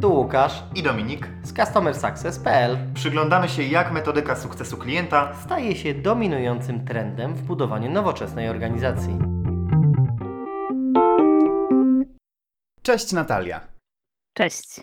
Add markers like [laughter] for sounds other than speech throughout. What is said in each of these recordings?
Tu Łukasz i Dominik. z CustomerSuccess.pl Przyglądamy się, jak metodyka sukcesu klienta staje się dominującym trendem w budowaniu nowoczesnej organizacji. Cześć Natalia. Cześć.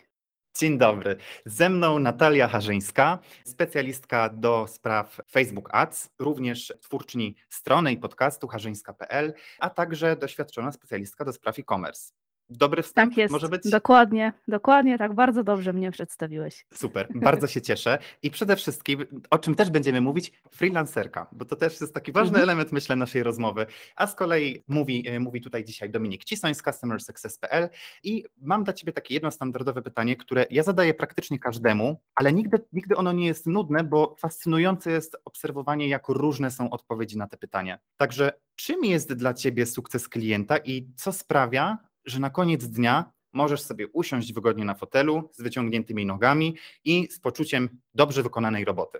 Dzień dobry. Ze mną Natalia Harzyńska, specjalistka do spraw Facebook Ads, również twórczyni strony i podcastu harzyńska.pl, a także doświadczona specjalistka do spraw e-commerce. Dobry wstęp Tak jest. może być? Dokładnie, dokładnie, tak bardzo dobrze mnie przedstawiłeś. Super, [laughs] bardzo się cieszę. I przede wszystkim, o czym też będziemy mówić, freelancerka, bo to też jest taki ważny Mhm. element, myślę, naszej rozmowy. A z kolei mówi, e, mówi tutaj dzisiaj Dominik Cisoń z CustomerSuccess.pl i mam dla Ciebie takie jedno standardowe pytanie, które ja zadaję praktycznie każdemu, ale nigdy, nigdy ono nie jest nudne, bo fascynujące jest obserwowanie, jak różne są odpowiedzi na te pytania. Także czym jest dla Ciebie sukces klienta i co sprawia, że na koniec dnia możesz sobie usiąść wygodnie na fotelu z wyciągniętymi nogami i z poczuciem dobrze wykonanej roboty.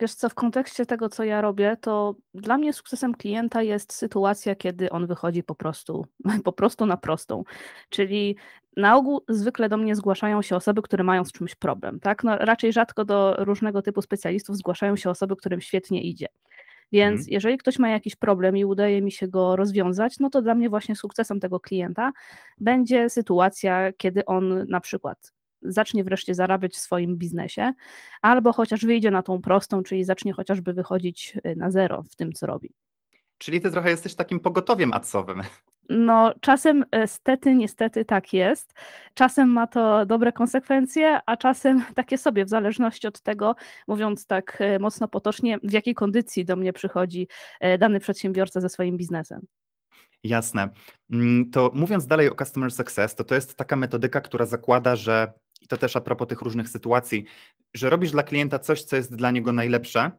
Wiesz co, w kontekście tego, co ja robię, to dla mnie sukcesem klienta jest sytuacja, kiedy on wychodzi po prostu, [laughs] po prostu na prostą. Czyli na ogół zwykle do mnie zgłaszają się osoby, które mają z czymś problem, tak? No, raczej rzadko do różnego typu specjalistów zgłaszają się osoby, którym świetnie idzie. Więc Mhm. jeżeli ktoś ma jakiś problem i udaje mi się go rozwiązać, no to dla mnie właśnie sukcesem tego klienta będzie sytuacja, kiedy on na przykład zacznie wreszcie zarabiać w swoim biznesie, albo chociaż wyjdzie na tą prostą, czyli zacznie chociażby wychodzić y, na zero w tym, co robi. Czyli ty trochę jesteś takim pogotowiem adsowym. No, czasem e, stety, niestety tak jest. Czasem ma to dobre konsekwencje, a czasem [laughs] takie sobie, w zależności od tego, mówiąc tak e, mocno potocznie, w jakiej kondycji do mnie przychodzi e, dany przedsiębiorca ze swoim biznesem. Jasne. Mm, To mówiąc dalej o Customer Success, to to jest taka metodyka, która zakłada, że i to też a propos tych różnych sytuacji, że robisz dla klienta coś, co jest dla niego najlepsze,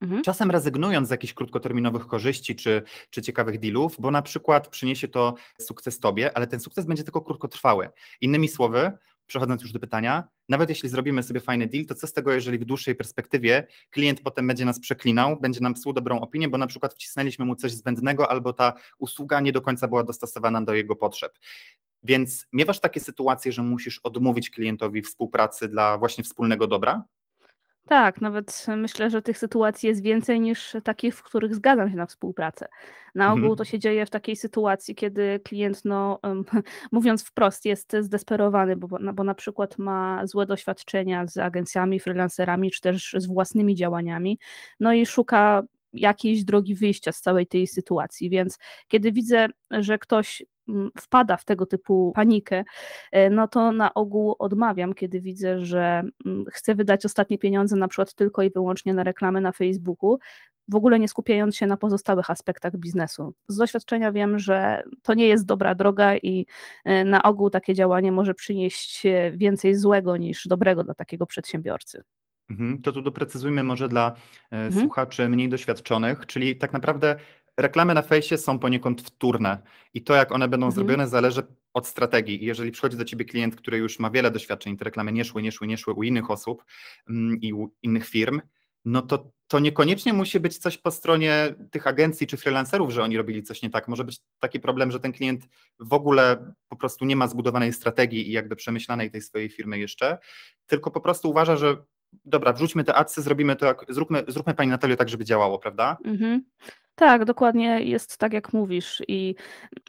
Mhm. czasem rezygnując z jakichś krótkoterminowych korzyści czy, czy ciekawych dealów, bo na przykład przyniesie to sukces tobie, ale ten sukces będzie tylko krótkotrwały. Innymi słowy, przechodząc już do pytania, nawet jeśli zrobimy sobie fajny deal, to co z tego, jeżeli w dłuższej perspektywie klient potem będzie nas przeklinał, będzie nam psuł dobrą opinię, bo na przykład wcisnęliśmy mu coś zbędnego albo ta usługa nie do końca była dostosowana do jego potrzeb. Więc miewasz takie sytuacje, że musisz odmówić klientowi współpracy dla właśnie wspólnego dobra? Tak, nawet myślę, że tych sytuacji jest więcej niż takich, w których zgadzam się na współpracę. Na Mhm. ogół to się dzieje w takiej sytuacji, kiedy klient, no, [laughs] mówiąc wprost, jest zdesperowany, bo, bo na przykład ma złe doświadczenia z agencjami, freelancerami, czy też z własnymi działaniami, no i szuka jakiejś drogi wyjścia z całej tej sytuacji. Więc kiedy widzę, że ktoś wpada w tego typu panikę, e, no to na ogół odmawiam, kiedy widzę, że chcę wydać ostatnie pieniądze na przykład tylko i wyłącznie na reklamy na Facebooku, w ogóle nie skupiając się na pozostałych aspektach biznesu. Z doświadczenia wiem, że to nie jest dobra droga i e, na ogół takie działanie może przynieść e, więcej złego niż dobrego dla takiego przedsiębiorcy. Mhm, To tu doprecyzujmy może dla Mhm. słuchaczy mniej doświadczonych, czyli tak naprawdę reklamy na fejsie są poniekąd wtórne i to, jak one będą Mhm. zrobione, zależy od strategii. I jeżeli przychodzi do ciebie klient, który już ma wiele doświadczeń, te reklamy nie szły, nie szły, nie szły u innych osób mm, i u innych firm, no to to niekoniecznie musi być coś po stronie tych agencji czy freelancerów, że oni robili coś nie tak. Może być taki problem, że ten klient w ogóle po prostu nie ma zbudowanej strategii i jakby przemyślanej tej swojej firmy jeszcze, tylko po prostu uważa, że dobra, wrzućmy te adsy, zrobimy to, jak, zróbmy, zróbmy Pani Natalio tak, żeby działało, prawda? Mhm. Tak, dokładnie jest tak, jak mówisz. I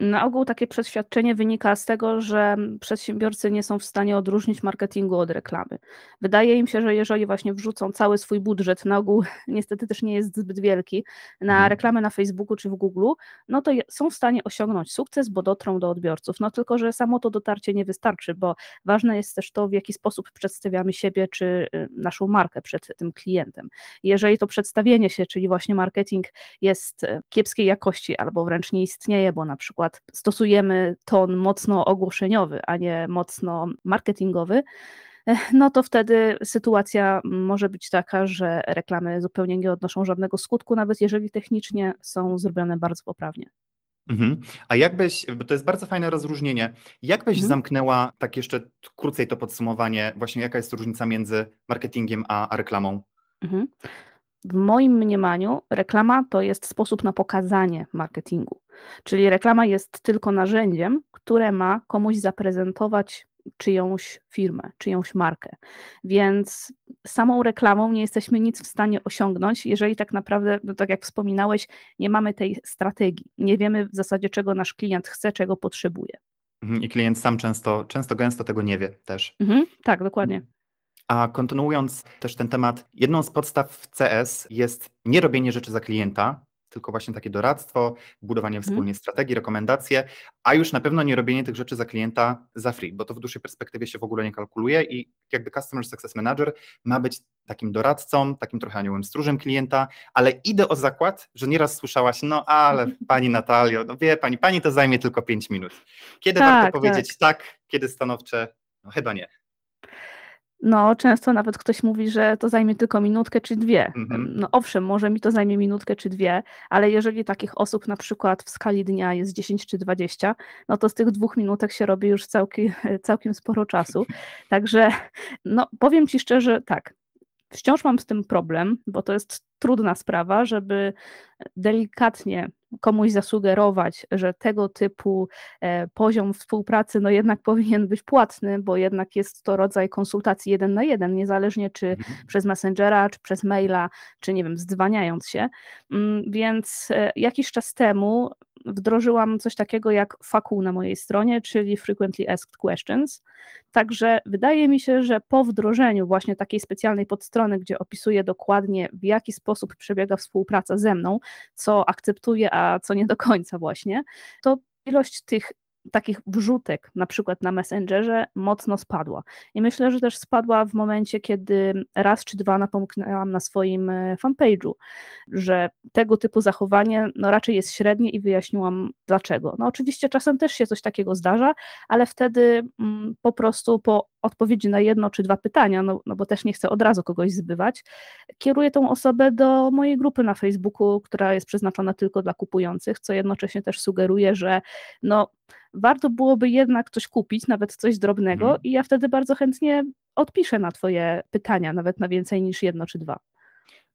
na ogół takie przeświadczenie wynika z tego, że przedsiębiorcy nie są w stanie odróżnić marketingu od reklamy. Wydaje im się, że jeżeli właśnie wrzucą cały swój budżet, na ogół [laughs] niestety też nie jest zbyt wielki, na Mhm. reklamę na Facebooku czy w Google, no to są w stanie osiągnąć sukces, bo dotrą do odbiorców. No tylko, że samo to dotarcie nie wystarczy, bo ważne jest też to, w jaki sposób przedstawiamy siebie czy y, naszą markę przed tym klientem. Jeżeli to przedstawienie się, czyli właśnie marketing jest e, kiepskiej jakości albo wręcz nie istnieje, bo na przykład stosujemy ton mocno ogłoszeniowy, a nie mocno marketingowy, e, no to wtedy sytuacja może być taka, że reklamy zupełnie nie odnoszą żadnego skutku, nawet jeżeli technicznie są zrobione bardzo poprawnie. Mhm. A jakbyś, bo to jest bardzo fajne rozróżnienie, jakbyś Mhm. zamknęła tak jeszcze krócej to podsumowanie, właśnie jaka jest różnica między marketingiem a, a reklamą? Mhm. W moim mniemaniu reklama to jest sposób na pokazanie marketingu. Czyli reklama jest tylko narzędziem, które ma komuś zaprezentować czyjąś firmę, czyjąś markę. Więc samą reklamą nie jesteśmy nic w stanie osiągnąć, jeżeli tak naprawdę, no tak jak wspominałeś, nie mamy tej strategii. Nie wiemy w zasadzie, czego nasz klient chce, czego potrzebuje. Mhm, I klient sam często, często gęsto tego nie wie też. Mhm, tak, dokładnie. A kontynuując też ten temat, jedną z podstaw w CS jest nie robienie rzeczy za klienta, tylko właśnie takie doradztwo, budowanie Mhm. wspólnie strategii, rekomendacje, a już na pewno nie robienie tych rzeczy za klienta za free, bo to w dłuższej perspektywie się w ogóle nie kalkuluje i jakby Customer Success Manager ma być takim doradcą, takim trochę aniołem stróżem klienta, ale idę o zakład, że nieraz słyszałaś, no ale [laughs] pani Natalio, no wie pani, pani to zajmie tylko 5 minut. Kiedy Tak, warto tak. powiedzieć tak, kiedy stanowcze, no chyba nie. No, często nawet ktoś mówi, że to zajmie tylko minutkę czy dwie. Mhm. No owszem, może mi to zajmie minutkę czy dwie, ale jeżeli takich osób na przykład w skali dnia jest 10 czy 20, no to z tych dwóch minutek się robi już całkiem, [laughs] całkiem sporo czasu. [laughs] Także no, powiem Ci szczerze, tak, wciąż mam z tym problem, bo to jest trudna sprawa, żeby delikatnie komuś zasugerować, że tego typu e, poziom współpracy no jednak [laughs] powinien być płatny, bo jednak jest to rodzaj konsultacji jeden na jeden, niezależnie czy Mhm. przez Messengera, czy przez maila, czy nie wiem, zdzwaniając się. Mm, Więc e, jakiś czas temu wdrożyłam coś takiego jak FAQ na mojej stronie, czyli Frequently Asked Questions. Także wydaje mi się, że po wdrożeniu właśnie takiej specjalnej podstrony, gdzie opisuję dokładnie, w jaki sposób przebiega współpraca ze mną, co akceptuję, a co nie do końca właśnie, to ilość tych takich wrzutek, na przykład na Messengerze, mocno spadła. I myślę, że też spadła w momencie, kiedy raz czy dwa napomknęłam na swoim e, fanpage'u, że tego typu zachowanie no, raczej jest średnie i wyjaśniłam dlaczego. No oczywiście czasem też się coś takiego zdarza, ale wtedy mm, po prostu po odpowiedzi na jedno czy dwa pytania, no, no bo też nie chcę od razu kogoś zbywać, kieruję tą osobę do mojej grupy na Facebooku, która jest przeznaczona tylko dla kupujących, co jednocześnie też sugeruje, że no, warto byłoby jednak coś kupić, nawet coś drobnego, Mhm. i ja wtedy bardzo chętnie odpiszę na Twoje pytania, nawet na więcej niż jedno czy dwa.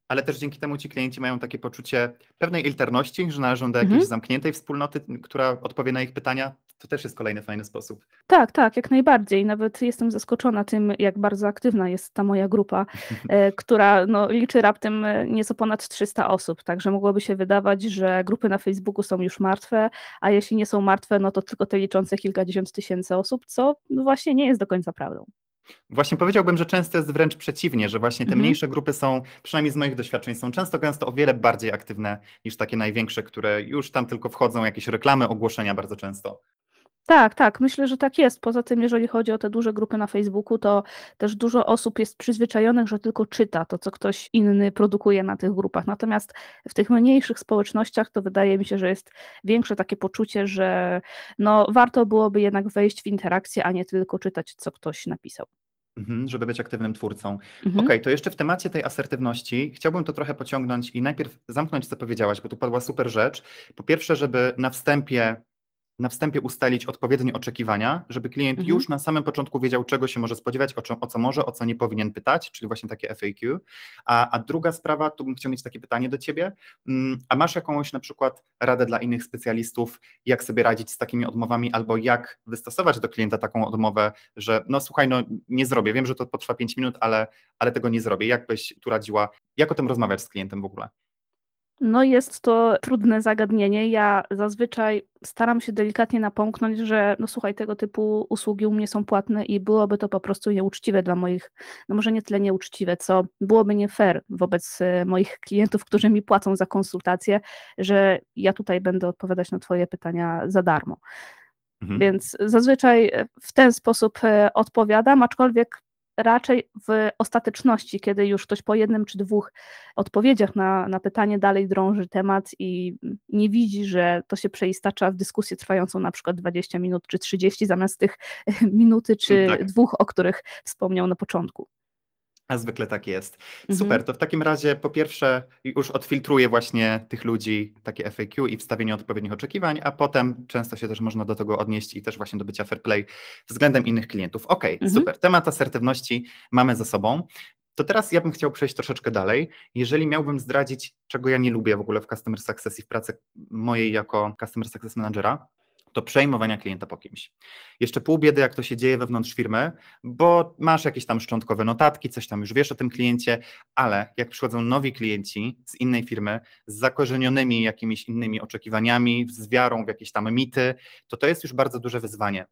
Ale też dzięki temu ci klienci mają takie poczucie pewnej ilterności, że należą do jakiejś Mhm. zamkniętej wspólnoty, która odpowie na ich pytania. To też jest kolejny fajny sposób. Tak, tak, jak najbardziej. Nawet jestem zaskoczona tym, jak bardzo aktywna jest ta moja grupa, [laughs] e, która no, liczy raptem e, nieco ponad 300 osób. Także mogłoby się wydawać, że grupy na Facebooku są już martwe, a jeśli nie są martwe, no to tylko te liczące kilkadziesiąt tysięcy osób, co no właśnie nie jest do końca prawdą. Właśnie powiedziałbym, że często jest wręcz przeciwnie, że właśnie te Mhm. mniejsze grupy są, przynajmniej z moich doświadczeń, są często gęsto o wiele bardziej aktywne niż takie największe, które już tam tylko wchodzą jakieś reklamy, ogłoszenia bardzo często. Tak, tak, myślę, że tak jest. Poza tym, jeżeli chodzi o te duże grupy na Facebooku, to też dużo osób jest przyzwyczajonych, że tylko czyta to, co ktoś inny produkuje na tych grupach. Natomiast w tych mniejszych społecznościach to wydaje mi się, że jest większe takie poczucie, że no, warto byłoby jednak wejść w interakcję, a nie tylko czytać, co ktoś napisał. Mhm, żeby być aktywnym twórcą. Mhm. Okej, to jeszcze w temacie tej asertywności chciałbym to trochę pociągnąć i najpierw zamknąć, co powiedziałaś, bo tu padła super rzecz. Po pierwsze, żeby na wstępie, na wstępie ustalić odpowiednie oczekiwania, żeby klient Mhm. już na samym początku wiedział, czego się może spodziewać, o, czym, o co może, o co nie powinien pytać, czyli właśnie takie FAQ. A, a druga sprawa, tu bym chciał mieć takie pytanie do Ciebie. Mm, A masz jakąś na przykład radę dla innych specjalistów, jak sobie radzić z takimi odmowami, albo jak wystosować do klienta taką odmowę, że no słuchaj, no nie zrobię, wiem, że to potrwa 5 minut, ale, ale tego nie zrobię. Jak byś tu radziła, jak o tym rozmawiać z klientem w ogóle? No jest to trudne zagadnienie. Ja zazwyczaj staram się delikatnie napomknąć, że no słuchaj, tego typu usługi u mnie są płatne i byłoby to po prostu nieuczciwe dla moich, no może nie tyle nieuczciwe, co byłoby nie fair wobec e, moich [laughs] klientów, którzy mi płacą za konsultacje, że ja tutaj będę odpowiadać na twoje pytania za darmo. Mhm. Więc zazwyczaj w ten sposób e, odpowiadam, aczkolwiek raczej w ostateczności, kiedy już ktoś po jednym czy dwóch odpowiedziach na, na pytanie dalej drąży temat i nie widzi, że to się przeistacza w dyskusję trwającą na przykład 20 minut czy 30 zamiast tych [laughs] minuty czy Tak. dwóch, o których wspomniał na początku. A zwykle tak jest. Mhm. Super, to w takim razie po pierwsze już odfiltruję właśnie tych ludzi, takie FAQ i wstawienie odpowiednich oczekiwań, a potem często się też można do tego odnieść i też właśnie do bycia fair play względem innych klientów. Okej, Mhm. super. Temat asertywności mamy za sobą. To teraz ja bym chciał przejść troszeczkę dalej. Jeżeli miałbym zdradzić, czego ja nie lubię w ogóle w Customer Success i w pracy mojej jako Customer Success Managera, to przejmowania klienta po kimś. Jeszcze pół biedy, jak to się dzieje wewnątrz firmy, bo masz jakieś tam szczątkowe notatki, coś tam już wiesz o tym kliencie, ale jak przychodzą nowi klienci z innej firmy, z zakorzenionymi jakimiś innymi oczekiwaniami, z wiarą w jakieś tam mity, to to jest już bardzo duże wyzwanie.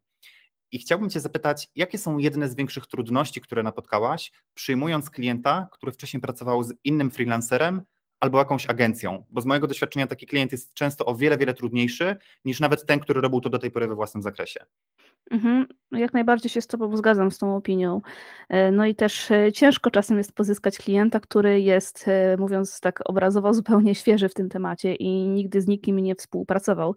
I chciałbym Cię zapytać, jakie są jedne z większych trudności, które napotkałaś, przyjmując klienta, który wcześniej pracował z innym freelancerem albo jakąś agencją? Bo z mojego doświadczenia taki klient jest często o wiele, wiele trudniejszy niż nawet ten, który robił to do tej pory we własnym zakresie. Mhm, jak najbardziej się z Tobą zgadzam z tą opinią. E, no i też e, ciężko czasem jest pozyskać klienta, który jest, e, mówiąc tak obrazowo, zupełnie świeży w tym temacie i nigdy z nikim nie współpracował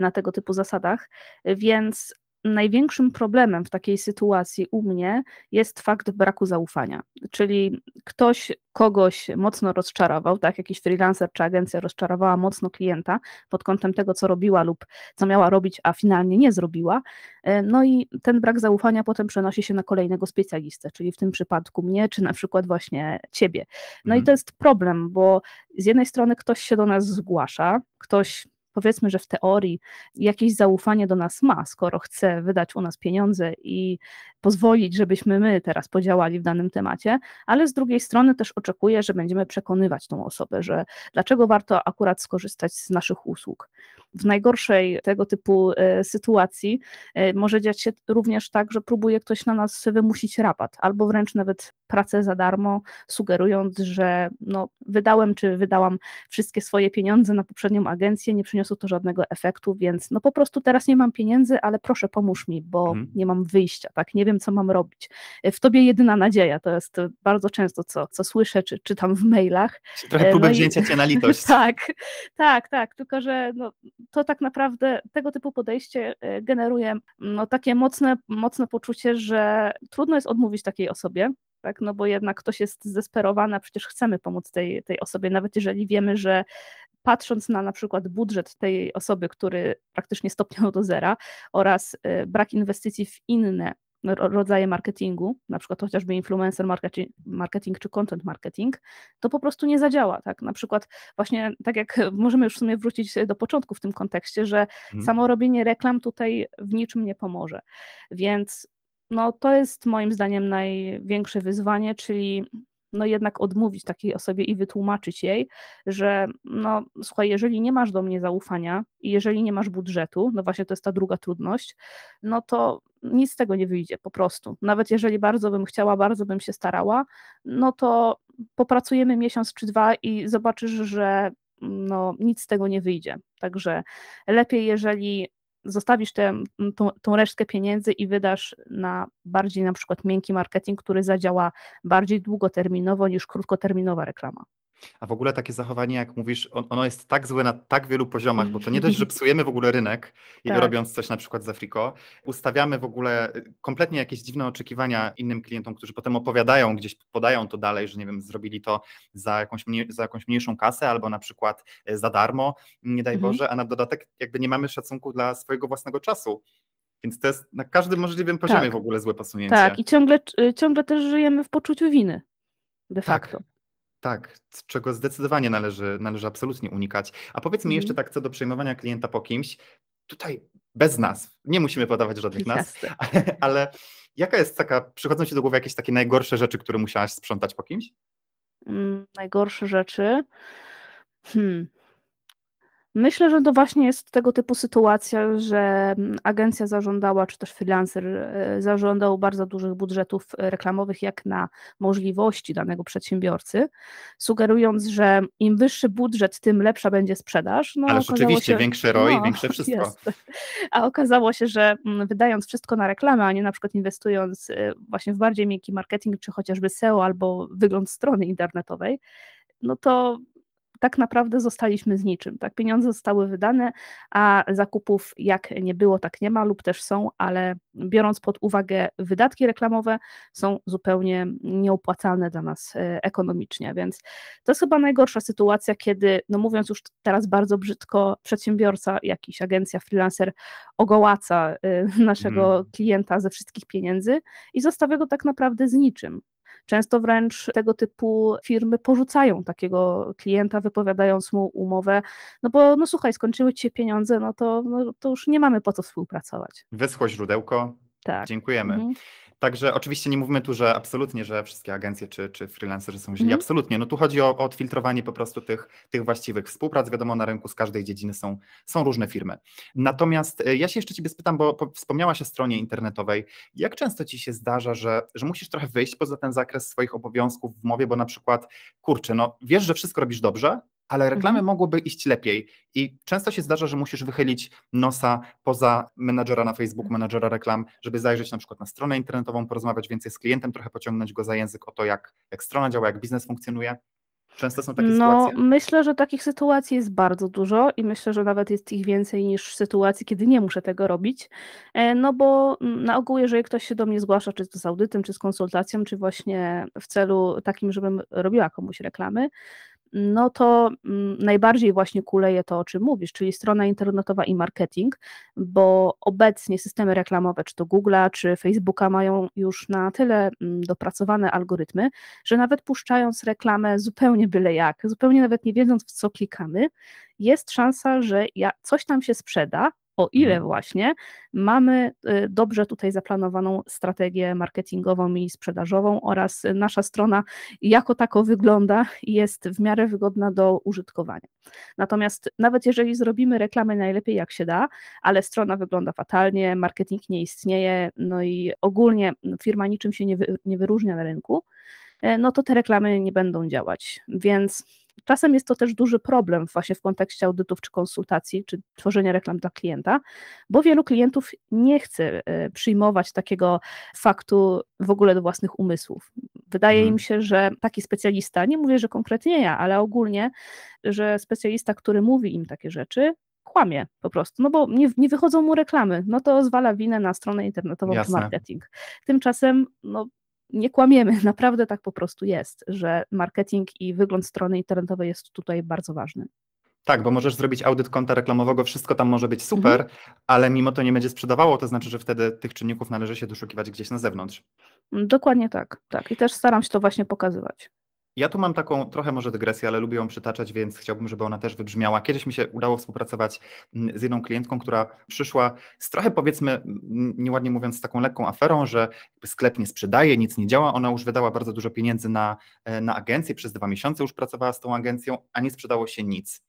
na tego typu zasadach, więc największym problemem w takiej sytuacji u mnie jest fakt braku zaufania. Czyli ktoś kogoś mocno rozczarował, tak, jakiś freelancer czy agencja rozczarowała mocno klienta pod kątem tego, co robiła lub co miała robić, a finalnie nie zrobiła. E, no i ten brak zaufania potem przenosi się na kolejnego specjalistę, czyli w tym przypadku mnie, czy na przykład właśnie ciebie. No mhm. i to jest problem, bo z jednej strony ktoś się do nas zgłasza, ktoś powiedzmy, że w teorii jakieś zaufanie do nas ma, skoro chce wydać u nas pieniądze i pozwolić, żebyśmy my teraz podziałali w danym temacie, ale z drugiej strony też oczekuje, że będziemy przekonywać tą osobę, że dlaczego warto akurat skorzystać z naszych usług. W najgorszej tego typu e, sytuacji e, może dziać się również tak, że próbuje ktoś na nas wymusić rabat, albo wręcz nawet pracę za darmo, sugerując, że no, wydałem czy wydałam wszystkie swoje pieniądze na poprzednią agencję, nie przyniosło to żadnego efektu, więc no po prostu teraz nie mam pieniędzy, ale proszę pomóż mi, bo mhm. nie mam wyjścia, tak, nie wiem co mam robić. W tobie jedyna nadzieja, to jest bardzo często co, co słyszę, czy czytam w mailach. Trochę próbę no wzięcia cię na [laughs] litość. tak, tak, tak, tylko że no, to tak naprawdę tego typu podejście e, generuje no, takie mocne, mocne poczucie, że trudno jest odmówić takiej osobie, tak? no bo jednak ktoś jest zdesperowany, a przecież chcemy pomóc tej, tej osobie, nawet jeżeli wiemy, że patrząc na na przykład budżet tej osoby, który praktycznie stopniał do zera oraz e, brak inwestycji w inne rodzaje marketingu, na przykład chociażby influencer marketing, marketing czy content marketing, to po prostu nie zadziała. Tak? Na przykład właśnie tak jak [laughs] możemy już w sumie wrócić do początku w tym kontekście, że hmm. samo robienie reklam tutaj w niczym nie pomoże. Więc no, to jest moim zdaniem największe wyzwanie, czyli no jednak odmówić takiej osobie i wytłumaczyć jej, że no słuchaj, jeżeli nie masz do mnie zaufania i jeżeli nie masz budżetu, no właśnie to jest ta druga trudność, no to nic z tego nie wyjdzie po prostu. Nawet jeżeli bardzo bym chciała, bardzo bym się starała, no to popracujemy miesiąc czy dwa i zobaczysz, że no, nic z tego nie wyjdzie. Także lepiej, jeżeli zostawisz tę, tą, tą resztkę pieniędzy i wydasz na bardziej na przykład miękki marketing, który zadziała bardziej długoterminowo niż krótkoterminowa reklama. A w ogóle takie zachowanie, jak mówisz, ono jest tak złe na tak wielu poziomach, bo to nie dość, że [laughs] psujemy w ogóle rynek, tak. robiąc coś na przykład z Afriko, ustawiamy w ogóle y, kompletnie jakieś dziwne oczekiwania innym klientom, którzy potem opowiadają, gdzieś podają to dalej, że nie wiem, zrobili to za jakąś, mniej, za jakąś mniejszą kasę albo na przykład y, za darmo, nie daj mhm. Boże, a na dodatek jakby nie mamy szacunku dla swojego własnego czasu. Więc to jest na każdym możliwym poziomie tak. w ogóle złe posunięcie. Tak, i ciągle, y, ciągle też żyjemy w poczuciu winy. De tak. facto. Tak. Tak, czego zdecydowanie należy, należy absolutnie unikać. A powiedz mi jeszcze mhm. tak co do przejmowania klienta po kimś, tutaj bez nazw, nie musimy podawać żadnych [laughs] nazw, ale, ale jaka jest taka, przychodzą ci do głowy jakieś takie najgorsze rzeczy, które musiałaś sprzątać po kimś? Mm, najgorsze rzeczy? Hmm. Myślę, że to właśnie jest tego typu sytuacja, że mm, agencja zażądała, czy też freelancer e, zażądał bardzo dużych budżetów reklamowych, jak na możliwości danego przedsiębiorcy, sugerując, że im wyższy budżet, tym lepsza będzie sprzedaż. No, Ale rzeczywiście, się, większy ROI, no, większe [laughs] wszystko. Jest. A okazało się, że mm, wydając wszystko na reklamę, a nie na przykład inwestując e, właśnie w bardziej miękki marketing, czy chociażby SEO albo wygląd strony internetowej, no to tak naprawdę zostaliśmy z niczym. Tak, pieniądze zostały wydane, a zakupów jak nie było, tak nie ma lub też są, ale biorąc pod uwagę wydatki reklamowe, są zupełnie nieopłacalne dla nas e, ekonomicznie. Więc to jest chyba najgorsza sytuacja, kiedy, no mówiąc już teraz bardzo brzydko, przedsiębiorca, jakiś agencja, freelancer ogołaca e, naszego hmm. klienta ze wszystkich pieniędzy i zostawia go tak naprawdę z niczym. Często wręcz tego typu firmy porzucają takiego klienta, wypowiadając mu umowę, no bo no słuchaj, skończyły ci się pieniądze, no to, no to już nie mamy po co współpracować. Wyschło źródełko, Tak. dziękujemy. Mhm. Także oczywiście nie mówimy tu, że absolutnie, że wszystkie agencje czy, czy freelancerzy są źli. Mhm. Absolutnie. No tu chodzi o, o odfiltrowanie po prostu tych, tych właściwych współprac. Wiadomo, na rynku z każdej dziedziny są, są różne firmy. Natomiast e, ja się jeszcze Ciebie spytam, bo po- wspomniałaś o stronie internetowej. Jak często Ci się zdarza, że, że musisz trochę wyjść poza ten zakres swoich obowiązków w mowie, bo na przykład, kurczę, no wiesz, że wszystko robisz dobrze, ale reklamy Mhm. mogłyby iść lepiej i często się zdarza, że musisz wychylić nosa poza menadżera na Facebooku, menadżera reklam, żeby zajrzeć na przykład na stronę internetową, porozmawiać więcej z klientem, trochę pociągnąć go za język o to, jak, jak strona działa, jak biznes funkcjonuje. Często są takie No, sytuacje. myślę, że takich sytuacji jest bardzo dużo i myślę, że nawet jest ich więcej niż sytuacji, kiedy nie muszę tego robić. E, No bo na ogół, jeżeli ktoś się do mnie zgłasza, czy to z audytem, czy z konsultacją, czy właśnie w celu takim, żebym robiła komuś reklamy, no to mm, najbardziej właśnie kuleje to, o czym mówisz, czyli strona internetowa i marketing, bo obecnie systemy reklamowe, czy to Google'a, czy Facebooka mają już na tyle mm, dopracowane algorytmy, że nawet puszczając reklamę zupełnie byle jak, zupełnie nawet nie wiedząc w co klikamy, jest szansa, że coś tam się sprzeda, o ile Mhm. właśnie mamy y, dobrze tutaj zaplanowaną strategię marketingową i sprzedażową oraz nasza strona jako tako wygląda i jest w miarę wygodna do użytkowania. Natomiast nawet jeżeli zrobimy reklamę najlepiej jak się da, ale strona wygląda fatalnie, marketing nie istnieje, no i ogólnie firma niczym się nie, wy, nie wyróżnia na rynku, e, no to te reklamy nie będą działać. Więc czasem jest to też duży problem właśnie w kontekście audytów czy konsultacji, czy tworzenia reklam dla klienta, bo wielu klientów nie chce e, przyjmować takiego faktu w ogóle do własnych umysłów. Wydaje Mhm. im się, że taki specjalista, nie mówię, że konkretnie ja, ale ogólnie, że specjalista, który mówi im takie rzeczy, kłamie po prostu, no bo nie, nie wychodzą mu reklamy, no to zwala winę na stronę internetową czy Jasne. marketing. Tymczasem, no nie kłamiemy, [laughs] naprawdę tak po prostu jest, że marketing i wygląd strony internetowej jest tutaj bardzo ważny. Tak, bo możesz zrobić audyt konta reklamowego, wszystko tam może być super, Mhm. ale mimo to nie będzie sprzedawało, to znaczy, że wtedy tych czynników należy się doszukiwać gdzieś na zewnątrz. Dokładnie tak, tak. I też staram się to właśnie pokazywać. Ja tu mam taką trochę może dygresję, ale lubię ją przytaczać, więc chciałbym, żeby ona też wybrzmiała. Kiedyś mi się udało współpracować mm, z jedną klientką, która przyszła z trochę powiedzmy, nieładnie mówiąc, z taką lekką aferą, że sklep nie sprzedaje, nic nie działa. Ona już wydała bardzo dużo pieniędzy na, e, na agencję, przez dwa miesiące już pracowała z tą agencją, a nie sprzedało się nic.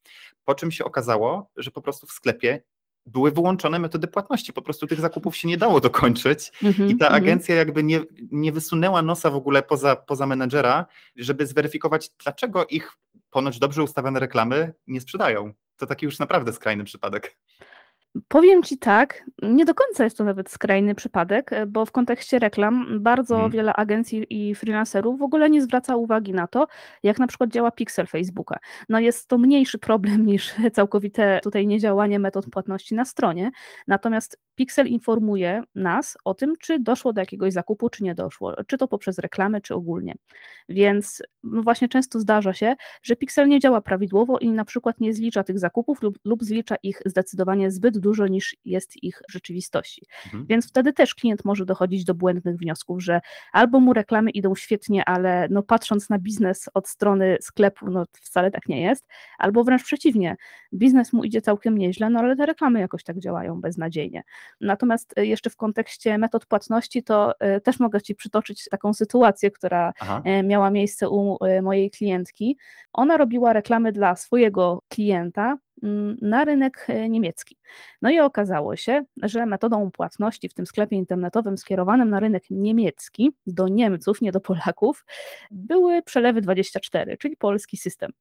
Po czym się okazało, że po prostu w sklepie były wyłączone metody płatności, po prostu tych zakupów się nie dało dokończyć. Mhm, I ta mhm. agencja jakby nie, nie wysunęła nosa w ogóle poza, poza menedżera, żeby zweryfikować, dlaczego ich ponoć dobrze ustawione reklamy nie sprzedają. To taki już naprawdę skrajny przypadek. Powiem Ci tak, nie do końca jest to nawet skrajny przypadek, e, bo w kontekście reklam bardzo Mhm. wiele agencji i freelancerów w ogóle nie zwraca uwagi na to, jak na przykład działa pixel Facebooka. No jest to mniejszy problem [laughs] niż całkowite tutaj niedziałanie metod płatności na stronie, natomiast pixel informuje nas o tym, czy doszło do jakiegoś zakupu, czy nie doszło, czy to poprzez reklamy, czy ogólnie. Więc no właśnie często zdarza się, że pixel nie działa prawidłowo i na przykład nie zlicza tych zakupów lub, lub zlicza ich zdecydowanie zbyt dużo niż jest ich w rzeczywistości. Mhm. Więc wtedy też klient może dochodzić do błędnych wniosków, że albo mu reklamy idą świetnie, ale no patrząc na biznes od strony sklepu, no wcale tak nie jest, albo wręcz przeciwnie, biznes mu idzie całkiem nieźle, no ale te reklamy jakoś tak działają beznadziejnie. Natomiast e, jeszcze w kontekście metod płatności, to e, też mogę Ci przytoczyć taką sytuację, która Aha. e, miała miejsce u mojej klientki. Ona robiła reklamy dla swojego klienta mm, na rynek niemiecki. No i okazało się, że metodą płatności w tym sklepie internetowym skierowanym na rynek niemiecki, do Niemców, nie do Polaków, były przelewy 24, czyli polski system.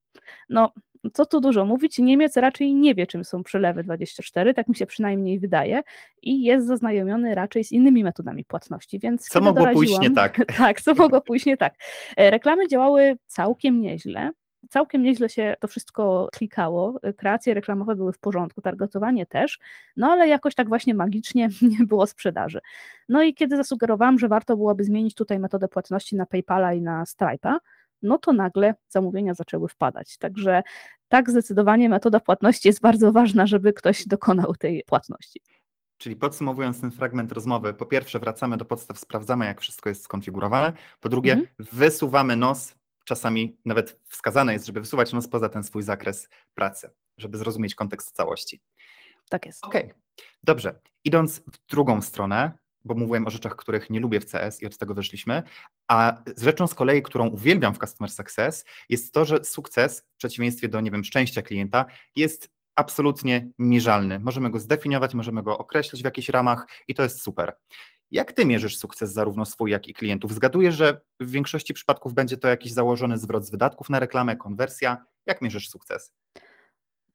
No, co tu dużo mówić, Niemiec raczej nie wie, czym są przelewy 24, tak mi się przynajmniej wydaje, i jest zaznajomiony raczej z innymi metodami płatności, więc Co mogło pójść nie tak? [laughs] tak, co mogło pójść nie tak. E, Reklamy działały całkiem nieźle. Całkiem nieźle się to wszystko klikało. e, Kreacje reklamowe były w porządku, targetowanie też, no ale jakoś tak właśnie magicznie [laughs] nie było sprzedaży. No i kiedy zasugerowałam, że warto byłoby zmienić tutaj metodę płatności na PayPala i na Stripe'a, no to nagle zamówienia zaczęły wpadać. Także tak, zdecydowanie metoda płatności jest bardzo ważna, żeby ktoś dokonał tej płatności. Czyli podsumowując ten fragment rozmowy, po pierwsze wracamy do podstaw, sprawdzamy jak wszystko jest skonfigurowane, po drugie Mhm. wysuwamy nos, czasami nawet wskazane jest, żeby wysuwać nos poza ten swój zakres pracy, żeby zrozumieć kontekst całości. Tak jest. Okej, dobrze. Idąc w drugą stronę, bo mówiłem o rzeczach, których nie lubię w CS i od tego wyszliśmy, a rzeczą z kolei, którą uwielbiam w Customer Success, jest to, że sukces, w przeciwieństwie do, nie wiem, szczęścia klienta, jest absolutnie mierzalny. Możemy go zdefiniować, możemy go określić w jakichś ramach i to jest super. Jak ty mierzysz sukces zarówno swój, jak i klientów? Zgaduję, że w większości przypadków będzie to jakiś założony zwrot z wydatków na reklamę, konwersja. Jak mierzysz sukces?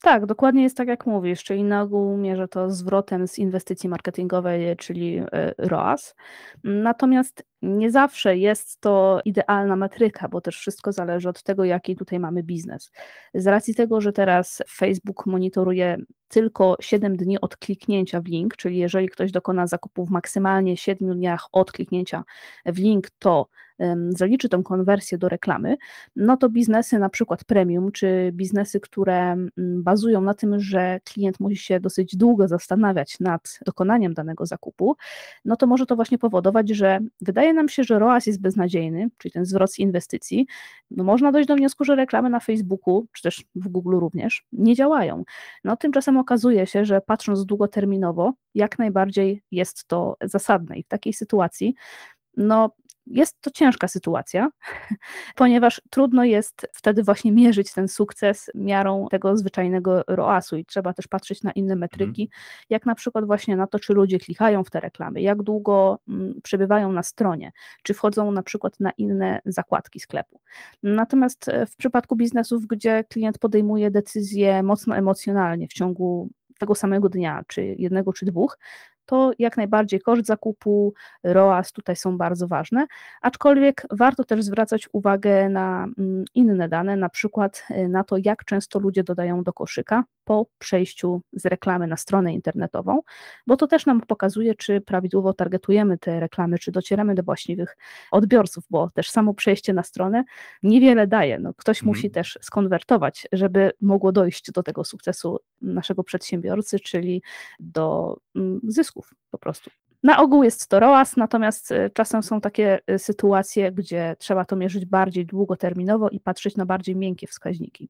Tak, dokładnie jest tak, jak mówisz, czyli na ogół mierzę to zwrotem z inwestycji marketingowej, czyli e, ROAS. Natomiast nie zawsze jest to idealna metryka, bo też wszystko zależy od tego, jaki tutaj mamy biznes. Z racji tego, że teraz Facebook monitoruje tylko 7 dni od kliknięcia w link, czyli jeżeli ktoś dokona zakupu w maksymalnie 7 dniach od kliknięcia w link, to zaliczy tą konwersję do reklamy, no to biznesy na przykład premium, czy biznesy, które bazują na tym, że klient musi się dosyć długo zastanawiać nad dokonaniem danego zakupu, no to może to właśnie powodować, że wydaje nam się, że ROAS jest beznadziejny, czyli ten zwrot z inwestycji. No można dojść do wniosku, że reklamy na Facebooku, czy też w Google również, nie działają. No tymczasem okazuje się, że patrząc długoterminowo, jak najbardziej jest to zasadne i w takiej sytuacji, no jest to ciężka sytuacja, [laughs] ponieważ trudno jest wtedy właśnie mierzyć ten sukces miarą tego zwyczajnego ROAS-u i trzeba też patrzeć na inne metryki, jak na przykład właśnie na to, czy ludzie klikają w te reklamy, jak długo mm, przebywają na stronie, czy wchodzą na przykład na inne zakładki sklepu. Natomiast e, w przypadku biznesów, gdzie klient podejmuje decyzje mocno emocjonalnie w ciągu tego samego dnia, czy jednego, czy dwóch, to jak najbardziej koszt zakupu, ROAS tutaj są bardzo ważne, aczkolwiek warto też zwracać uwagę na mm, inne dane, na przykład y, na to, jak często ludzie dodają do koszyka po przejściu z reklamy na stronę internetową, bo to też nam pokazuje, czy prawidłowo targetujemy te reklamy, czy docieramy do właściwych odbiorców, bo też samo przejście na stronę niewiele daje. No, ktoś Mhm. musi też skonwertować, żeby mogło dojść do tego sukcesu naszego przedsiębiorcy, czyli do mm, po prostu. Na ogół jest to ROAS, natomiast e, czasem są takie e, sytuacje, gdzie trzeba to mierzyć bardziej długoterminowo i patrzeć na bardziej miękkie wskaźniki.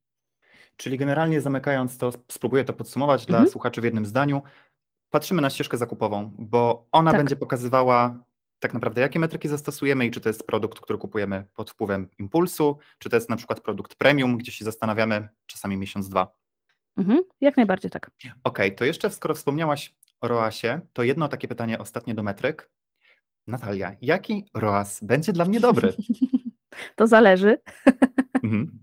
Czyli generalnie zamykając to, spróbuję to podsumować dla Mhm. słuchaczy w jednym zdaniu. Patrzymy na ścieżkę zakupową, bo ona Tak. będzie pokazywała tak naprawdę, jakie metryki zastosujemy i czy to jest produkt, który kupujemy pod wpływem impulsu, czy to jest na przykład produkt premium, gdzie się zastanawiamy czasami miesiąc, dwa. Mhm, jak najbardziej tak. Okej, to jeszcze skoro wspomniałaś o ROASie, to jedno takie pytanie ostatnie do metryk. Natalia, jaki ROAS będzie dla mnie dobry? [laughs] To zależy. Mhm.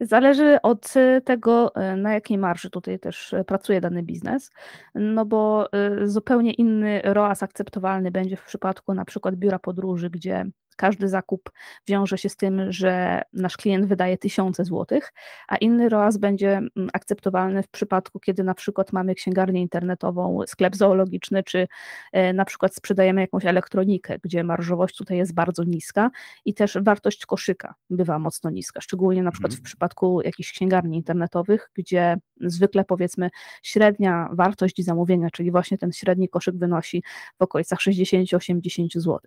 Zależy od y, tego, y, na jakiej marży tutaj też y, pracuje dany biznes, no bo zupełnie inny ROAS akceptowalny będzie w przypadku na przykład biura podróży, gdzie każdy zakup wiąże się z tym, że nasz klient wydaje tysiące złotych, a inny ROAS będzie mm, akceptowalny w przypadku, kiedy na przykład mamy księgarnię internetową, sklep zoologiczny, czy e, na przykład sprzedajemy jakąś elektronikę, gdzie marżowość tutaj jest bardzo niska i też wartość koszyka bywa mocno niska, szczególnie na przykład w Mhm. przypadku jakichś księgarni internetowych, gdzie zwykle powiedzmy średnia wartość zamówienia, czyli właśnie ten średni koszyk wynosi w okolicach 60-80 zł.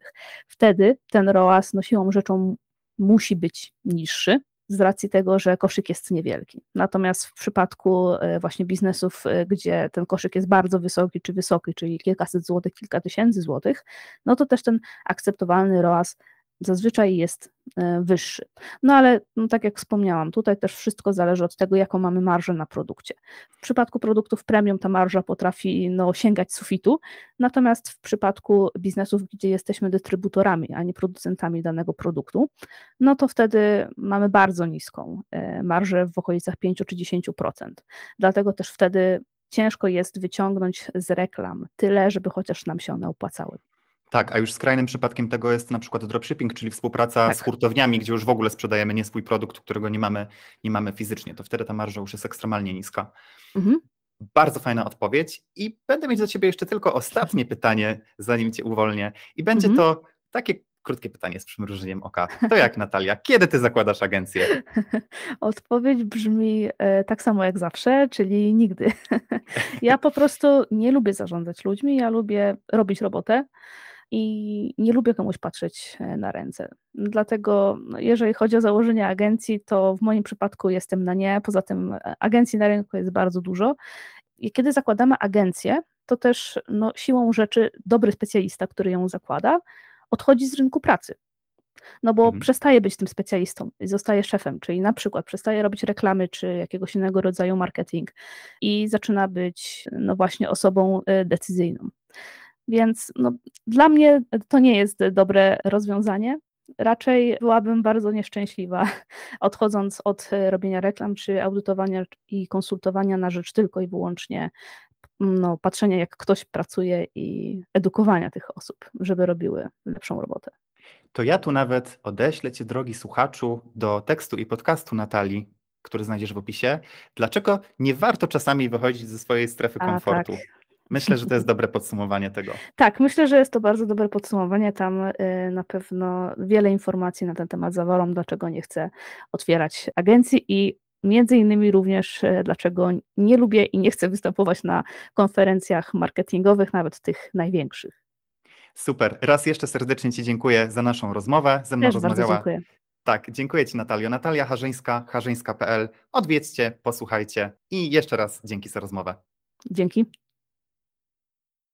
Wtedy ten ROAS no siłą rzeczą musi być niższy, z racji tego, że koszyk jest niewielki. Natomiast w przypadku e, właśnie biznesów, e, gdzie ten koszyk jest bardzo wysoki czy wysoki, czyli kilkaset złotych, kilka tysięcy złotych, no to też ten akceptowalny ROAS zazwyczaj jest e, wyższy. No ale no, tak jak wspomniałam, tutaj też wszystko zależy od tego, jaką mamy marżę na produkcie. W przypadku produktów premium ta marża potrafi no, sięgać sufitu, natomiast w przypadku biznesów, gdzie jesteśmy dystrybutorami, a nie producentami danego produktu, no to wtedy mamy bardzo niską e, marżę w okolicach 5 czy 10%. Dlatego też wtedy ciężko jest wyciągnąć z reklam tyle, żeby chociaż nam się one opłacały. Tak, a już skrajnym przypadkiem tego jest na przykład dropshipping, czyli współpraca Tak. z hurtowniami, gdzie już w ogóle sprzedajemy nie swój produkt, którego nie mamy, nie mamy fizycznie. To wtedy ta marża już jest ekstremalnie niska. Mhm. Bardzo fajna odpowiedź i będę mieć do Ciebie jeszcze tylko ostatnie pytanie, zanim Cię uwolnię. I będzie Mhm. to takie Krótkie pytanie z przymrużeniem oka. To jak Natalia, kiedy ty zakładasz agencję? [laughs] Odpowiedź brzmi e, tak samo jak zawsze, czyli nigdy. [laughs] Ja po prostu nie lubię zarządzać ludźmi, ja lubię robić robotę i nie lubię komuś patrzeć e, na ręce. Dlatego, no, jeżeli chodzi o założenie agencji, to w moim przypadku jestem na nie. Poza tym, e, agencji na rynku jest bardzo dużo. I kiedy zakładamy agencję, to też no, siłą rzeczy dobry specjalista, który ją zakłada, odchodzi z rynku pracy. No bo Mhm. przestaje być tym specjalistą i zostaje szefem, czyli na przykład przestaje robić reklamy czy jakiegoś innego rodzaju marketing i zaczyna być no właśnie osobą e, decyzyjną. Więc no, dla mnie to nie jest dobre rozwiązanie. Raczej byłabym bardzo nieszczęśliwa, [laughs] odchodząc od robienia reklam czy audytowania i konsultowania na rzecz tylko i wyłącznie no, patrzenia, jak ktoś pracuje i edukowania tych osób, żeby robiły lepszą robotę. To ja tu nawet odeślę cię, drogi słuchaczu, do tekstu i podcastu Natalii, który znajdziesz w opisie. Dlaczego nie warto czasami wychodzić ze swojej strefy A, komfortu? tak. Myślę, że to jest dobre podsumowanie tego. Tak, myślę, że jest to bardzo dobre podsumowanie. Tam y, na pewno wiele informacji na ten temat zawarłam, dlaczego nie chcę otwierać agencji i między innymi również y, dlaczego nie lubię i nie chcę występować na konferencjach marketingowych, nawet tych największych. Super. Raz jeszcze serdecznie Ci dziękuję za naszą rozmowę. Ze mną Też bardzo rozmawiała. dziękuję. Tak, dziękuję Ci Natalio. Natalia Harzyńska, harzyńska.pl. Odwiedźcie, posłuchajcie i jeszcze raz dzięki za rozmowę. Dzięki.